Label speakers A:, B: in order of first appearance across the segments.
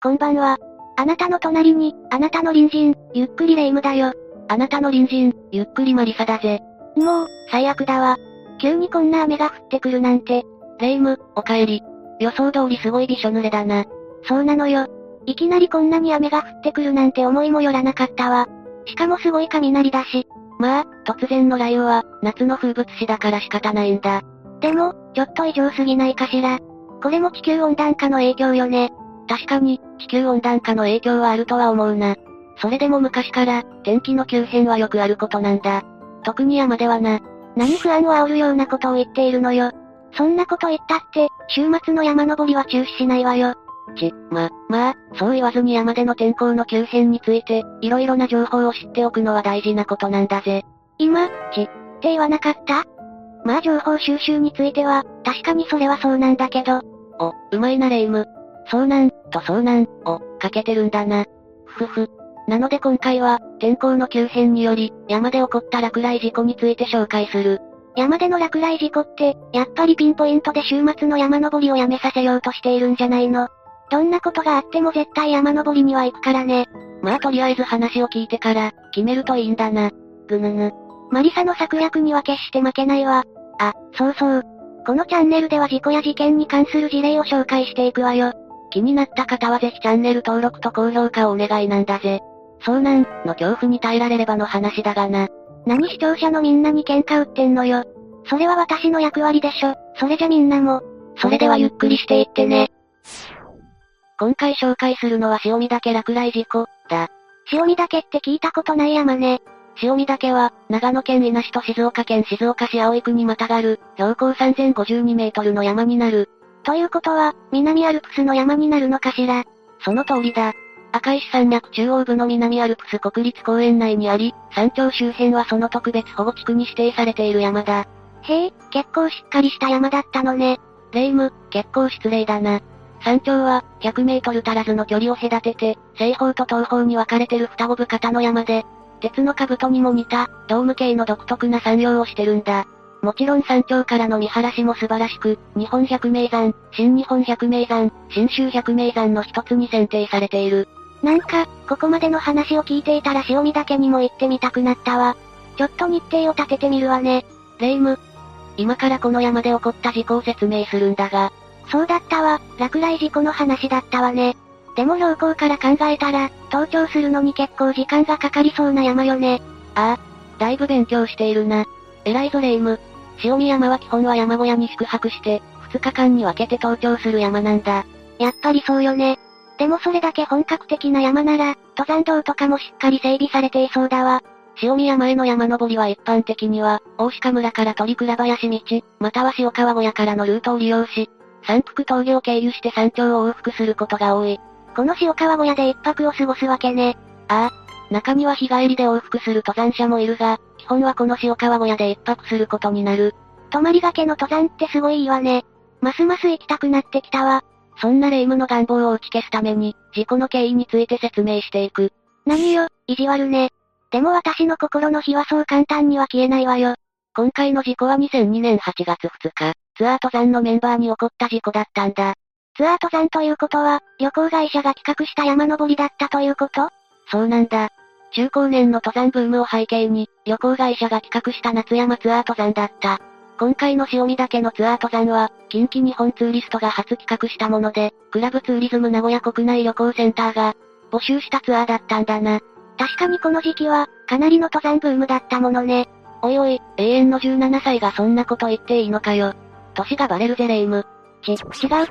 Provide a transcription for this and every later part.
A: こんばんは。あなたの隣に、あなたの隣人、ゆっくりレ夢ムだよ。
B: あなたの隣人、ゆっくりマリサだぜ。
A: もう、最悪だわ。急にこんな雨が降ってくるなんて。
B: レ夢ム、お帰り。予想通りすごいびしょ濡れだな。
A: そうなのよ。いきなりこんなに雨が降ってくるなんて思いもよらなかったわ。しかもすごい雷だし。
B: まあ、突然の雷雨は、夏の風物詩だから仕方ないんだ。
A: でも、ちょっと異常すぎないかしら。これも地球温暖化の影響よね。
B: 確かに、地球温暖化の影響はあるとは思うな。それでも昔から、天気の急変はよくあることなんだ。特に山ではな。
A: 何不安を煽るようなことを言っているのよ。そんなこと言ったって、週末の山登りは中止しないわよ。
B: ち、ま、まあ、そう言わずに山での天候の急変について、色々な情報を知っておくのは大事なことなんだぜ。
A: 今、ち、って言わなかった？まあ情報収集については、確かにそれはそうなんだけど。
B: お、うまいなレイム。遭難、と遭難、を、かけてるんだな。ふふ。なので今回は、天候の急変により、山で起こった落雷事故について紹介する。
A: 山での落雷事故って、やっぱりピンポイントで週末の山登りをやめさせようとしているんじゃないのどんなことがあっても絶対山登りには行くからね。
B: まあとりあえず話を聞いてから、決めるといいんだな。ぐぬぬ。
A: マリサの策略には決して負けないわ。あ、そうそう。このチャンネルでは事故や事件に関する事例を紹介していくわよ。
B: 気になった方はぜひチャンネル登録と高評価をお願いなんだぜ。遭難の恐怖に耐えられればの話だがな。
A: 何視聴者のみんなに喧嘩売ってんのよ。それは私の役割でしょ。それじゃみんなも。
B: それではゆっくりしていってね。今回紹介するのは塩見岳落雷事故、だ。
A: 塩見岳って聞いたことない山ね。
B: 塩見岳は、長野県伊那市と静岡県静岡市葵区にまたがる、標高3052メートルの山になる。
A: ということは、南アルプスの山になるのかしら？
B: その通りだ。赤石山脈中央部の南アルプス国立公園内にあり、山頂周辺はその特別保護地区に指定されている山だ。
A: へえ、結構しっかりした山だったのね。
B: レイム、結構失礼だな。山頂は、100メートル足らずの距離を隔てて、西方と東方に分かれてる双子部型の山で、鉄の兜にも似た、ドーム系の独特な山陽をしてるんだ。もちろん山頂からの見晴らしも素晴らしく、日本百名山、新日本百名山、新州百名山の一つに選定されている。
A: なんか、ここまでの話を聞いていたら塩見岳にも行ってみたくなったわ。ちょっと日程を立ててみるわね。
B: レイム。今からこの山で起こった事故を説明するんだが。
A: そうだったわ、落雷事故の話だったわね。でも標高から考えたら、登頂するのに結構時間がかかりそうな山よね。
B: ああ、だいぶ勉強しているな。偉いぞレイム。塩見山は基本は山小屋に宿泊して、2日間に分けて登頂する山なんだ。
A: やっぱりそうよね。でもそれだけ本格的な山なら、登山道とかもしっかり整備されていそうだわ。
B: 塩見山への山登りは一般的には、大鹿村から鳥倉林道、または塩川小屋からのルートを利用し、山腹峠を経由して山頂を往復することが多い。
A: この塩川小屋で一泊を過ごすわけね。
B: ああ。中には日帰りで往復する登山者もいるが、基本はこの塩川小屋で一泊することになる。
A: 泊まりがけの登山ってすごいいいわね。ますます行きたくなってきたわ。
B: そんな霊夢の願望を打ち消すために、事故の経緯について説明していく。
A: 何よ、意地悪ね。でも私の心の火はそう簡単には消えないわよ。
B: 今回の事故は2002年8月2日、ツアー登山のメンバーに起こった事故だったんだ。
A: ツアー登山ということは、旅行会社が企画した山登りだったということ？
B: そうなんだ。中高年の登山ブームを背景に、旅行会社が企画した夏山ツアー登山だった。今回の塩見岳のツアー登山は、近畿日本ツーリストが初企画したもので、クラブツーリズム名古屋国内旅行センターが、募集したツアーだったんだな。
A: 確かにこの時期は、かなりの登山ブームだったものね。
B: おいおい、永遠の17歳がそんなこと言っていいのかよ。歳がバレるぜレイム。
A: ち、違う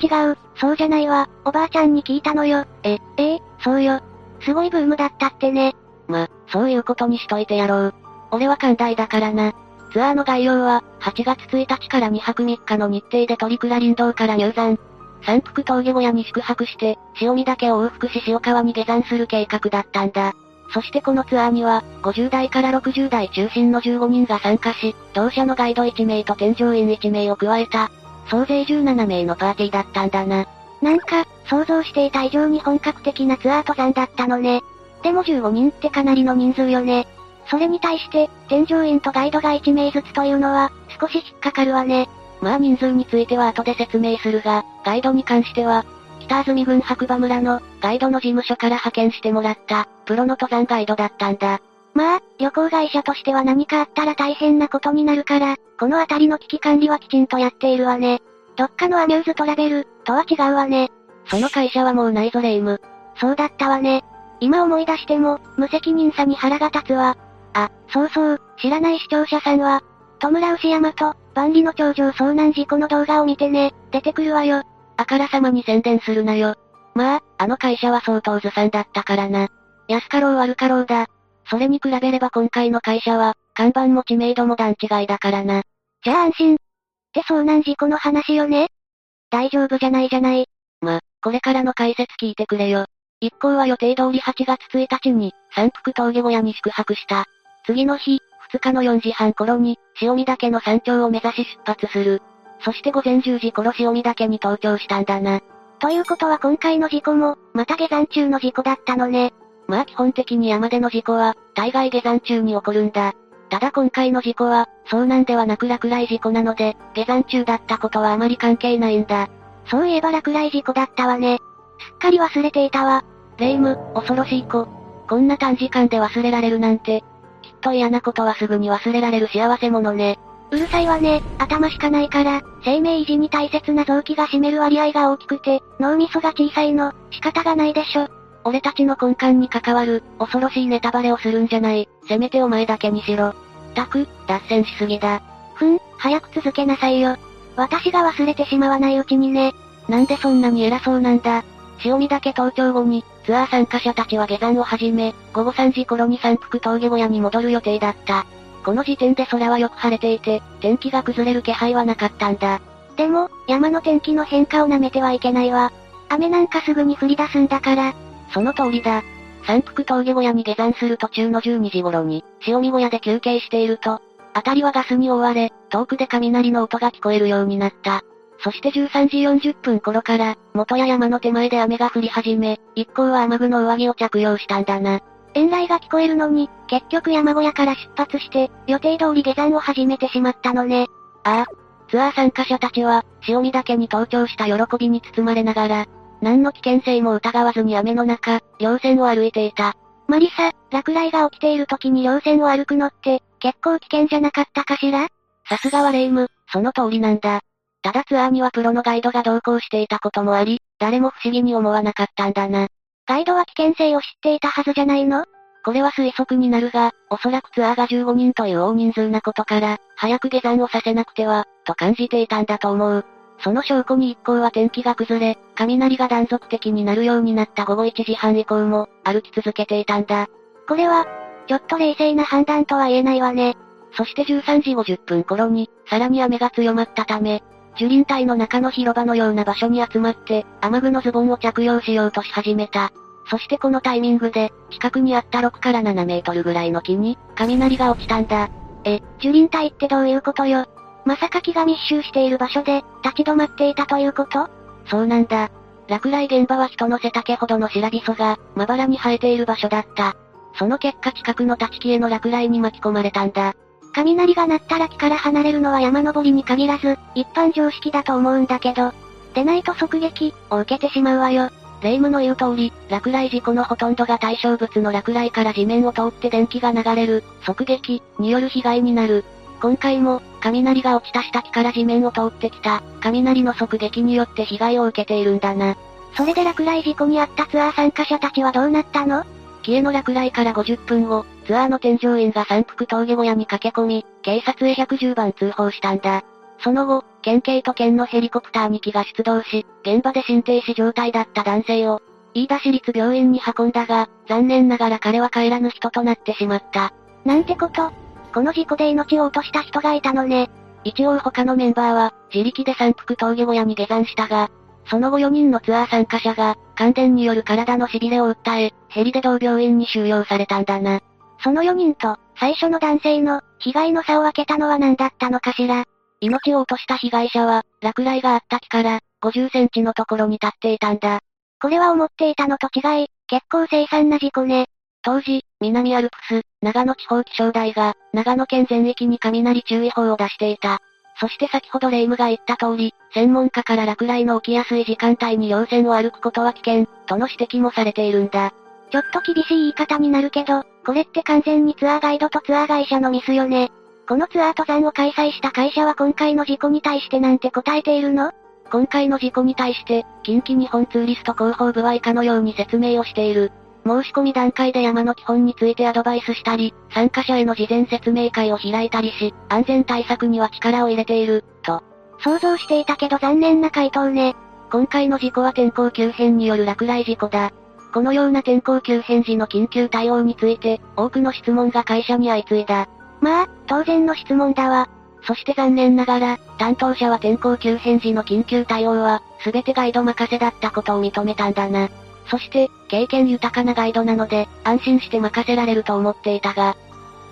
A: 違う、そうじゃないわ、おばあちゃんに聞いたのよ。え、ええ、そうよ。すごいブームだったってね。
B: ま、そういうことにしといてやろう。俺は寛大だからな。ツアーの概要は、8月1日から2泊3日の日程で鳥倉林道から入山。山腹峠小屋に宿泊して、塩見岳を往復し塩川に下山する計画だったんだ。そしてこのツアーには、50代から60代中心の15人が参加し、同社のガイド1名と添乗員1名を加えた、総勢17名のパーティーだったんだな。
A: なんか、想像していた以上に本格的なツアー登山だったのね。でも15人ってかなりの人数よね。それに対して、添乗員とガイドが1名ずつというのは、少し引っかかるわね。
B: まあ人数については後で説明するが、ガイドに関しては、北安住郡白馬村の、ガイドの事務所から派遣してもらった、プロの登山ガイドだったんだ。
A: まあ、旅行会社としては何かあったら大変なことになるから、この辺りの危機管理はきちんとやっているわね。どっかのアミューズトラベル、とは違うわね。
B: その会社はもうないぞレイム。
A: そうだったわね。今思い出しても、無責任さに腹が立つわ。あ、そうそう、知らない視聴者さんは、戸村牛山と、万里の頂上遭難事故の動画を見てね、出てくるわよ。
B: あからさまに宣伝するなよ。まあ、あの会社は相当ずさんだったからな。安かろう悪かろうだ。それに比べれば今回の会社は、看板も知名度も段違いだからな。
A: じゃあ安心。って遭難事故の話よね大丈夫じゃないじゃない。
B: ま、これからの解説聞いてくれよ。一行は予定通り8月1日に、山腹峠小屋に宿泊した。次の日、2日の4時半頃に、塩見岳の山頂を目指し出発する。そして午前10時頃塩見岳に登頂したんだな。
A: ということは今回の事故も、また下山中の事故だったのね。
B: まあ基本的に山での事故は、大概下山中に起こるんだ。ただ今回の事故は、遭難ではなく落雷事故なので、下山中だったことはあまり関係ないんだ。
A: そういえば落雷事故だったわね。すっかり忘れていたわ。
B: 霊夢、恐ろしい子。こんな短時間で忘れられるなんて。きっと嫌なことはすぐに忘れられる幸せ者ね。
A: うるさいわね、頭しかないから、生命維持に大切な臓器が占める割合が大きくて、脳みそが小さいの、仕方がないでしょ。
B: 俺たちの根幹に関わる、恐ろしいネタバレをするんじゃない。せめてお前だけにしろ。たく、脱線しすぎだ。
A: ふん、早く続けなさいよ。私が忘れてしまわないうちにね。
B: なんでそんなに偉そうなんだ。潮見岳登頂後に、ツアー参加者たちは下山を始め、午後3時頃に山腹峠小屋に戻る予定だった。この時点で空はよく晴れていて、天気が崩れる気配はなかったんだ。
A: でも、山の天気の変化を舐めてはいけないわ。雨なんかすぐに降り出すんだから。
B: その通りだ。山腹峠小屋に下山する途中の12時頃に、潮見小屋で休憩していると、辺りはガスに覆われ、遠くで雷の音が聞こえるようになった。そして13時40分頃から、元や山の手前で雨が降り始め、一行は雨具の上着を着用したんだな。
A: 遠来が聞こえるのに、結局山小屋から出発して、予定通り下山を始めてしまったのね。
B: ああ。ツアー参加者たちは、潮見岳に登頂した喜びに包まれながら、何の危険性も疑わずに雨の中、稜線を歩いていた。
A: マリサ、落雷が起きている時に稜線を歩くのって、結構危険じゃなかったかしら？
B: さすがはレイム、その通りなんだ。ただツアーにはプロのガイドが同行していたこともあり、誰も不思議に思わなかったんだな。
A: ガイドは危険性を知っていたはずじゃないの？
B: これは推測になるが、おそらくツアーが15人という大人数なことから、早く下山をさせなくては、と感じていたんだと思う。その証拠に一行は天気が崩れ、雷が断続的になるようになった午後1時半以降も、歩き続けていたんだ。
A: これは、ちょっと冷静な判断とは言えないわね。
B: そして13時50分頃に、さらに雨が強まったため、樹林帯の中の広場のような場所に集まって、雨具のズボンを着用しようとし始めた。そしてこのタイミングで、近くにあった6から7メートルぐらいの木に、雷が落ちたんだ。
A: え、樹林帯ってどういうことよ？まさか木が密集している場所で、立ち止まっていたということ？
B: そうなんだ。落雷現場は人の背丈ほどの白びそが、まばらに生えている場所だった。その結果近くの立ち木への落雷に巻き込まれたんだ。
A: 雷が鳴ったら木から離れるのは山登りに限らず、一般常識だと思うんだけど、でないと即撃、を受けてしまうわよ。
B: 霊夢の言う通り、落雷事故のほとんどが対象物の落雷から地面を通って電気が流れる、即撃、による被害になる。今回も、雷が落ちた下木から地面を通ってきた、雷の即撃によって被害を受けているんだな。
A: それで落雷事故にあったツアー参加者たちはどうなったの？
B: 木への落雷から50分後、ツアーの添乗員が山腹峠小屋に駆け込み、警察へ110番通報したんだ。その後、県警と県のヘリコプター2機が出動し、現場で心停止状態だった男性を、飯田市立病院に運んだが、残念ながら彼は帰らぬ人となってしまった。
A: なんてこと？この事故で命を落とした人がいたのね。
B: 一応他のメンバーは、自力で山腹峠小屋に下山したが、その後4人のツアー参加者が、感電による体の痺れを訴え、ヘリで同病院に収容されたんだな。
A: その4人と、最初の男性の、被害の差を分けたのは何だったのかしら。
B: 命を落とした被害者は、落雷があった木から、50センチのところに立っていたんだ。
A: これは思っていたのと違い、結構凄惨な事故ね。
B: 当時、南アルプス、長野地方気象台が、長野県全域に雷注意報を出していた。そして先ほどレイムが言った通り、専門家から落雷の起きやすい時間帯に稜線を歩くことは危険、との指摘もされているんだ。
A: ちょっと厳しい言い方になるけど、これって完全にツアーガイドとツアー会社のミスよね。このツアー登山を開催した会社は今回の事故に対してなんて答えているの？
B: 今回の事故に対して、近畿日本ツーリスト広報部は以下のように説明をしている。申し込み段階で山の基本についてアドバイスしたり、参加者への事前説明会を開いたりし、安全対策には力を入れている、と。
A: 想像していたけど残念な回答ね。
B: 今回の事故は天候急変による落雷事故だ。このような天候急変時の緊急対応について、多くの質問が会社に相次いだ。
A: まあ、当然の質問だわ。
B: そして残念ながら、担当者は天候急変時の緊急対応は、すべてガイド任せだったことを認めたんだな。そして、経験豊かなガイドなので、安心して任せられると思っていたが、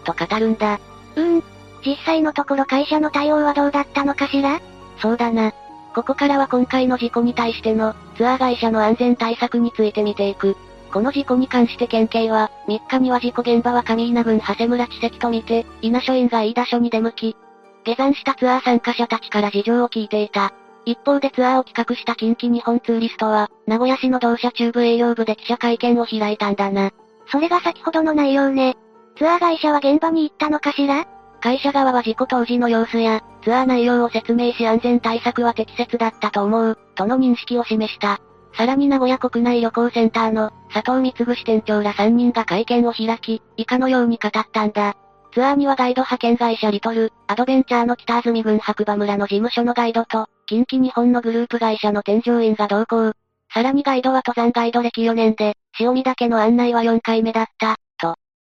B: と語るんだ。
A: うーん。実際のところ会社の対応はどうだったのかしら？
B: そうだな。ここからは今回の事故に対しての、ツアー会社の安全対策について見ていく。この事故に関して県警は、3日には事故現場は上稲郡長谷村地石と見て、稲署員が飯田署に出向き、下山したツアー参加者たちから事情を聞いていた。一方でツアーを企画した近畿日本ツーリストは、名古屋市の同社中部営業部で記者会見を開いたんだな。
A: それが先ほどの内容ね。ツアー会社は現場に行ったのかしら？
B: 会社側は事故当時の様子や、ツアー内容を説明し安全対策は適切だったと思う、との認識を示した。さらに名古屋国内旅行センターの、佐藤光支店長ら3人が会見を開き、以下のように語ったんだ。ツアーにはガイド派遣会社リトル、アドベンチャーの北安住郡白馬村の事務所のガイドと、近畿日本のグループ会社の添乗員が同行。さらにガイドは登山ガイド歴4年で、潮見岳の案内は4回目だった、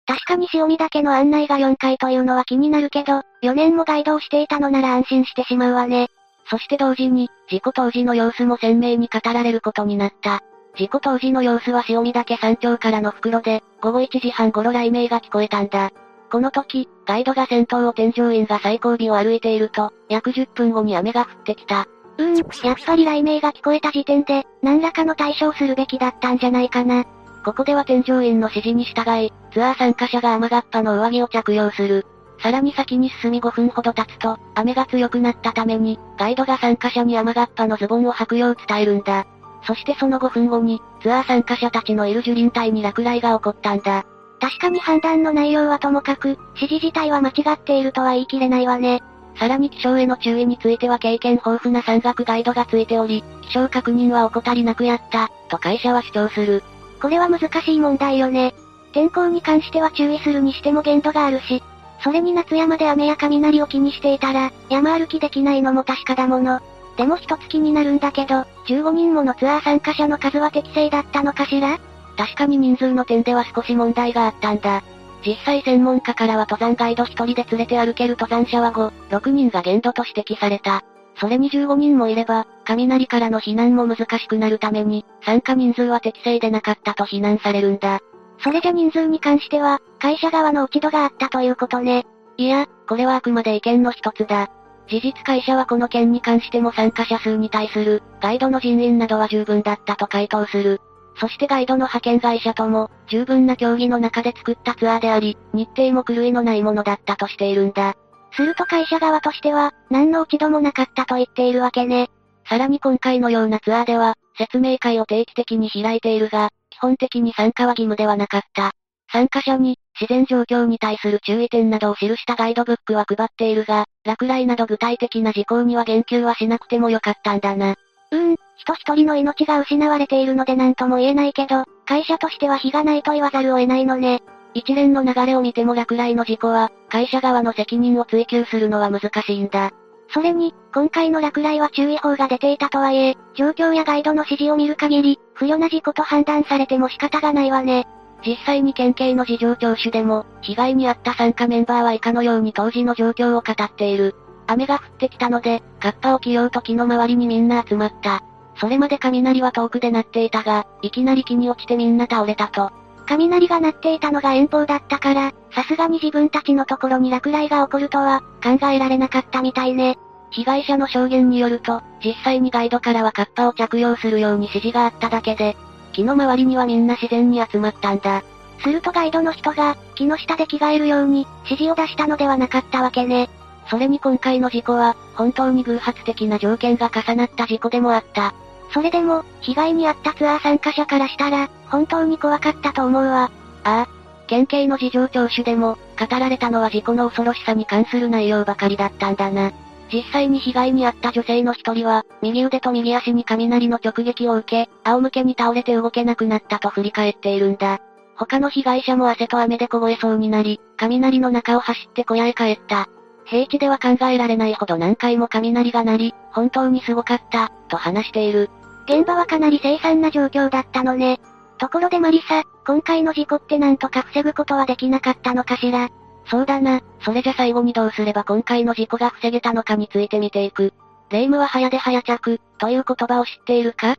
A: 確かに潮見岳の案内が4回というのは気になるけど、4年もガイドをしていたのなら安心してしまうわね。
B: そして同時に、事故当時の様子も鮮明に語られることになった。事故当時の様子は潮見岳山頂からの袋で、午後1時半頃雷鳴が聞こえたんだ。この時、ガイドが先頭を添乗員が最後尾を歩いていると、約10分後に雨が降ってきた。
A: うーん、やっぱり雷鳴が聞こえた時点で、何らかの対処をするべきだったんじゃないかな。
B: ここでは添乗員の指示に従い、ツアー参加者が雨がっぱの上着を着用する。さらに先に進み5分ほど経つと、雨が強くなったために、ガイドが参加者に雨がっぱのズボンを履くよう伝えるんだ。そしてその5分後に、ツアー参加者たちのいる樹林帯に落雷が起こったんだ。
A: 確かに判断の内容はともかく、指示自体は間違っているとは言い切れないわね。
B: さらに気象への注意については経験豊富な山岳ガイドがついており、気象確認は怠りなくやった、と会社は主張する。
A: これは難しい問題よね。天候に関しては注意するにしても限度があるし、それに夏山で雨や雷を気にしていたら、山歩きできないのも確かだもの。でも一つ気になるんだけど、15人ものツアー参加者の数は適正だったのかしら？
B: 確かに人数の点では少し問題があったんだ。実際専門家からは登山ガイド1人で連れて歩ける登山者は5、6人が限度と指摘された。それに15人もいれば、雷からの避難も難しくなるために、参加人数は適正でなかったと非難されるんだ。
A: それじゃ人数に関しては、会社側の落ち度があったということね。
B: いや、これはあくまで意見の一つだ。事実会社はこの件に関しても参加者数に対する、ガイドの人員などは十分だったと回答する。そしてガイドの派遣会社とも、十分な競技の中で作ったツアーであり、日程も狂いのないものだったとしているんだ。
A: すると会社側としては、何の落ち度もなかったと言っているわけね。
B: さらに今回のようなツアーでは、説明会を定期的に開いているが、基本的に参加は義務ではなかった。参加者に、自然状況に対する注意点などを記したガイドブックは配っているが、落雷など具体的な事項には言及はしなくてもよかったんだな。
A: うーん、人一人の命が失われているので何とも言えないけど、会社としては非がないと言わざるを得ないのね。
B: 一連の流れを見ても落雷の事故は、会社側の責任を追及するのは難しいんだ。
A: それに、今回の落雷は注意報が出ていたとはいえ、状況やガイドの指示を見る限り、不慮な事故と判断されても仕方がないわね。
B: 実際に県警の事情聴取でも、被害に遭った参加メンバーは以下のように当時の状況を語っている。雨が降ってきたので、カッパを着ようと木の周りにみんな集まった。それまで雷は遠くで鳴っていたが、いきなり木に落ちてみんな倒れたと。
A: 雷が鳴っていたのが遠方だったから、さすがに自分たちのところに落雷が起こるとは、考えられなかったみたいね。
B: 被害者の証言によると、実際にガイドからはカッパを着用するように指示があっただけで、木の周りにはみんな自然に集まったんだ。
A: するとガイドの人が、木の下で着替えるように、指示を出したのではなかったわけね。
B: それに今回の事故は、本当に偶発的な条件が重なった事故でもあった。
A: それでも、被害に遭ったツアー参加者からしたら、本当に怖かったと思うわ。
B: ああ。県警の事情聴取でも、語られたのは事故の恐ろしさに関する内容ばかりだったんだな。実際に被害に遭った女性の一人は、右腕と右足に雷の直撃を受け、仰向けに倒れて動けなくなったと振り返っているんだ。他の被害者も汗と雨で凍えそうになり、雷の中を走って小屋へ帰った。平地では考えられないほど何回も雷が鳴り、本当にすごかった、と話している。
A: 現場はかなり凄惨な状況だったのね。ところでマリサ、今回の事故ってなんとか防ぐことはできなかったのかしら？
B: そうだな、それじゃ最後にどうすれば今回の事故が防げたのかについて見ていく。霊夢は早出早着、という言葉を知っているか？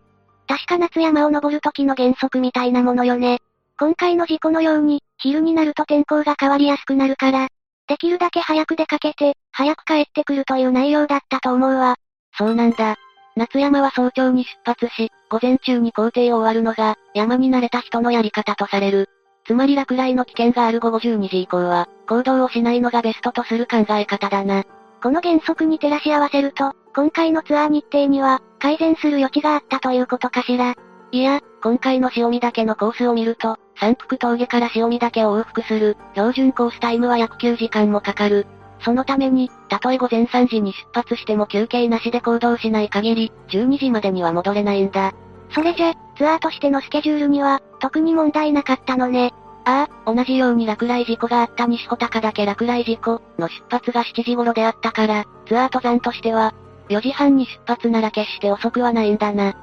A: 確か夏山を登る時の原則みたいなものよね。今回の事故のように、昼になると天候が変わりやすくなるから、できるだけ早く出かけて、早く帰ってくるという内容だったと思うわ。
B: そうなんだ。夏山は早朝に出発し、午前中に行程を終わるのが、山に慣れた人のやり方とされる。つまり落雷の危険がある午後12時以降は、行動をしないのがベストとする考え方だな。
A: この原則に照らし合わせると、今回のツアー日程には、改善する余地があったということかしら。
B: いや、今回の潮見岳のコースを見ると、山腹峠から潮見岳を往復する、標準コースタイムは約9時間もかかる。そのために、たとえ午前3時に出発しても休憩なしで行動しない限り、12時までには戻れないんだ。
A: それじゃ、ツアーとしてのスケジュールには、特に問題なかったのね。
B: ああ、同じように落雷事故があった西穂高岳落雷事故の出発が7時頃であったから、ツアー登山としては、4時半に出発なら決して遅くはないんだな。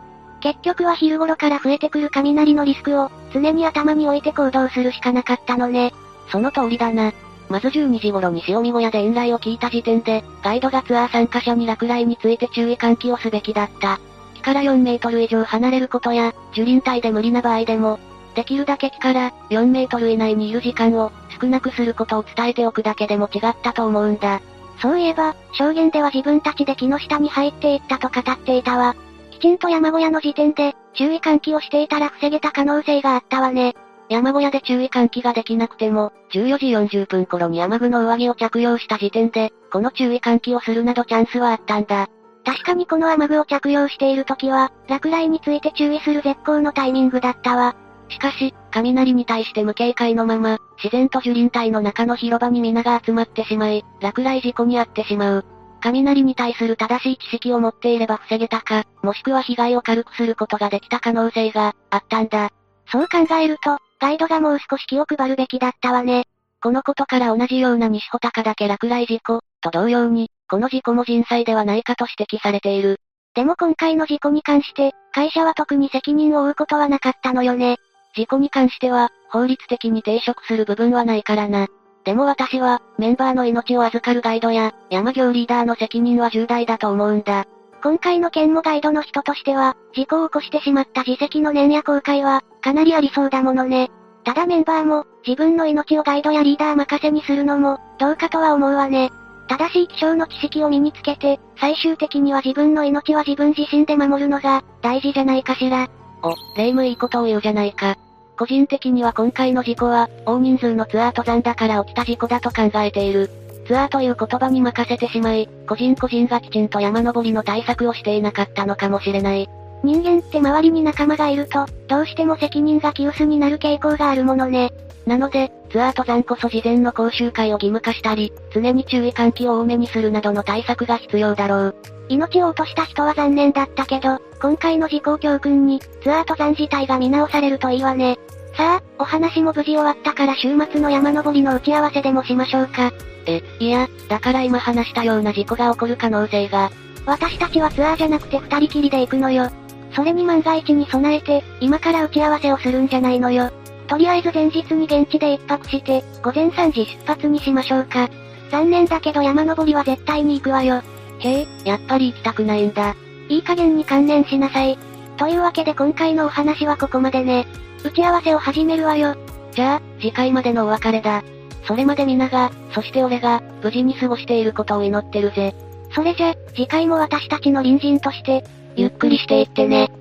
A: 結局は昼頃から増えてくる雷のリスクを、常に頭に置いて行動するしかなかったのね。
B: その通りだな。まず12時頃に潮見小屋で遠雷を聞いた時点で、ガイドがツアー参加者に落雷について注意喚起をすべきだった。木から4メートル以上離れることや、樹林帯で無理な場合でも、できるだけ木から4メートル以内にいる時間を少なくすることを伝えておくだけでも違ったと思うんだ。
A: そういえば、証言では自分たちで木の下に入っていったと語っていたわ。きちんと山小屋の時点で、注意喚起をしていたら防げた可能性があったわね。
B: 山小屋で注意喚起ができなくても、14時40分頃に雨具の上着を着用した時点で、この注意喚起をするなどチャンスはあったんだ。
A: 確かにこの雨具を着用している時は、落雷について注意する絶好のタイミングだったわ。
B: しかし、雷に対して無警戒のまま、自然と樹林帯の中の広場に皆が集まってしまい、落雷事故に遭ってしまう。雷に対する正しい知識を持っていれば防げたか、もしくは被害を軽くすることができた可能性があったんだ。
A: そう考えると、ガイドがもう少し気を配るべきだったわね。
B: このことから同じような西穂高岳落雷事故、と同様に、この事故も人災ではないかと指摘されている。
A: でも今回の事故に関して、会社は特に責任を負うことはなかったのよね。
B: 事故に関しては、法律的に抵触する部分はないからな。でも私は、メンバーの命を預かるガイドや、山行リーダーの責任は重大だと思うんだ。
A: 今回の件もガイドの人としては、事故を起こしてしまった自責の念や後悔は、かなりありそうだものね。ただメンバーも、自分の命をガイドやリーダー任せにするのも、どうかとは思うわね。正しい気象の知識を身につけて、最終的には自分の命は自分自身で守るのが、大事じゃないかしら。
B: お、霊夢いいことを言うじゃないか。個人的には今回の事故は、大人数のツアー登山だから起きた事故だと考えている。ツアーという言葉に任せてしまい、個人個人がきちんと山登りの対策をしていなかったのかもしれない。
A: 人間って周りに仲間がいると、どうしても責任が急須になる傾向があるものね。
B: なので、ツアー登山こそ事前の講習会を義務化したり、常に注意喚起を多めにするなどの対策が必要だろう。
A: 命を落とした人は残念だったけど、今回の事故を教訓に、ツアー登山自体が見直されるといいわね。さあ、お話も無事終わったから週末の山登りの打ち合わせでもしましょうか。
B: え、いや、だから今話したような事故が起こる可能性が。
A: 私たちはツアーじゃなくて二人きりで行くのよ。それに万が一に備えて、今から打ち合わせをするんじゃないのよ。とりあえず前日に現地で一泊して、午前3時出発にしましょうか。残念だけど山登りは絶対に行くわよ。
B: へえ、やっぱり行きたくないんだ。
A: いい加減に観念しなさい。というわけで今回のお話はここまでね。打ち合わせを始めるわよ。
B: じゃあ、次回までのお別れだ。それまで皆が、そして俺が、無事に過ごしていることを祈ってるぜ。
A: それじゃ、次回も私たちの隣人として、ゆっくりしていってね。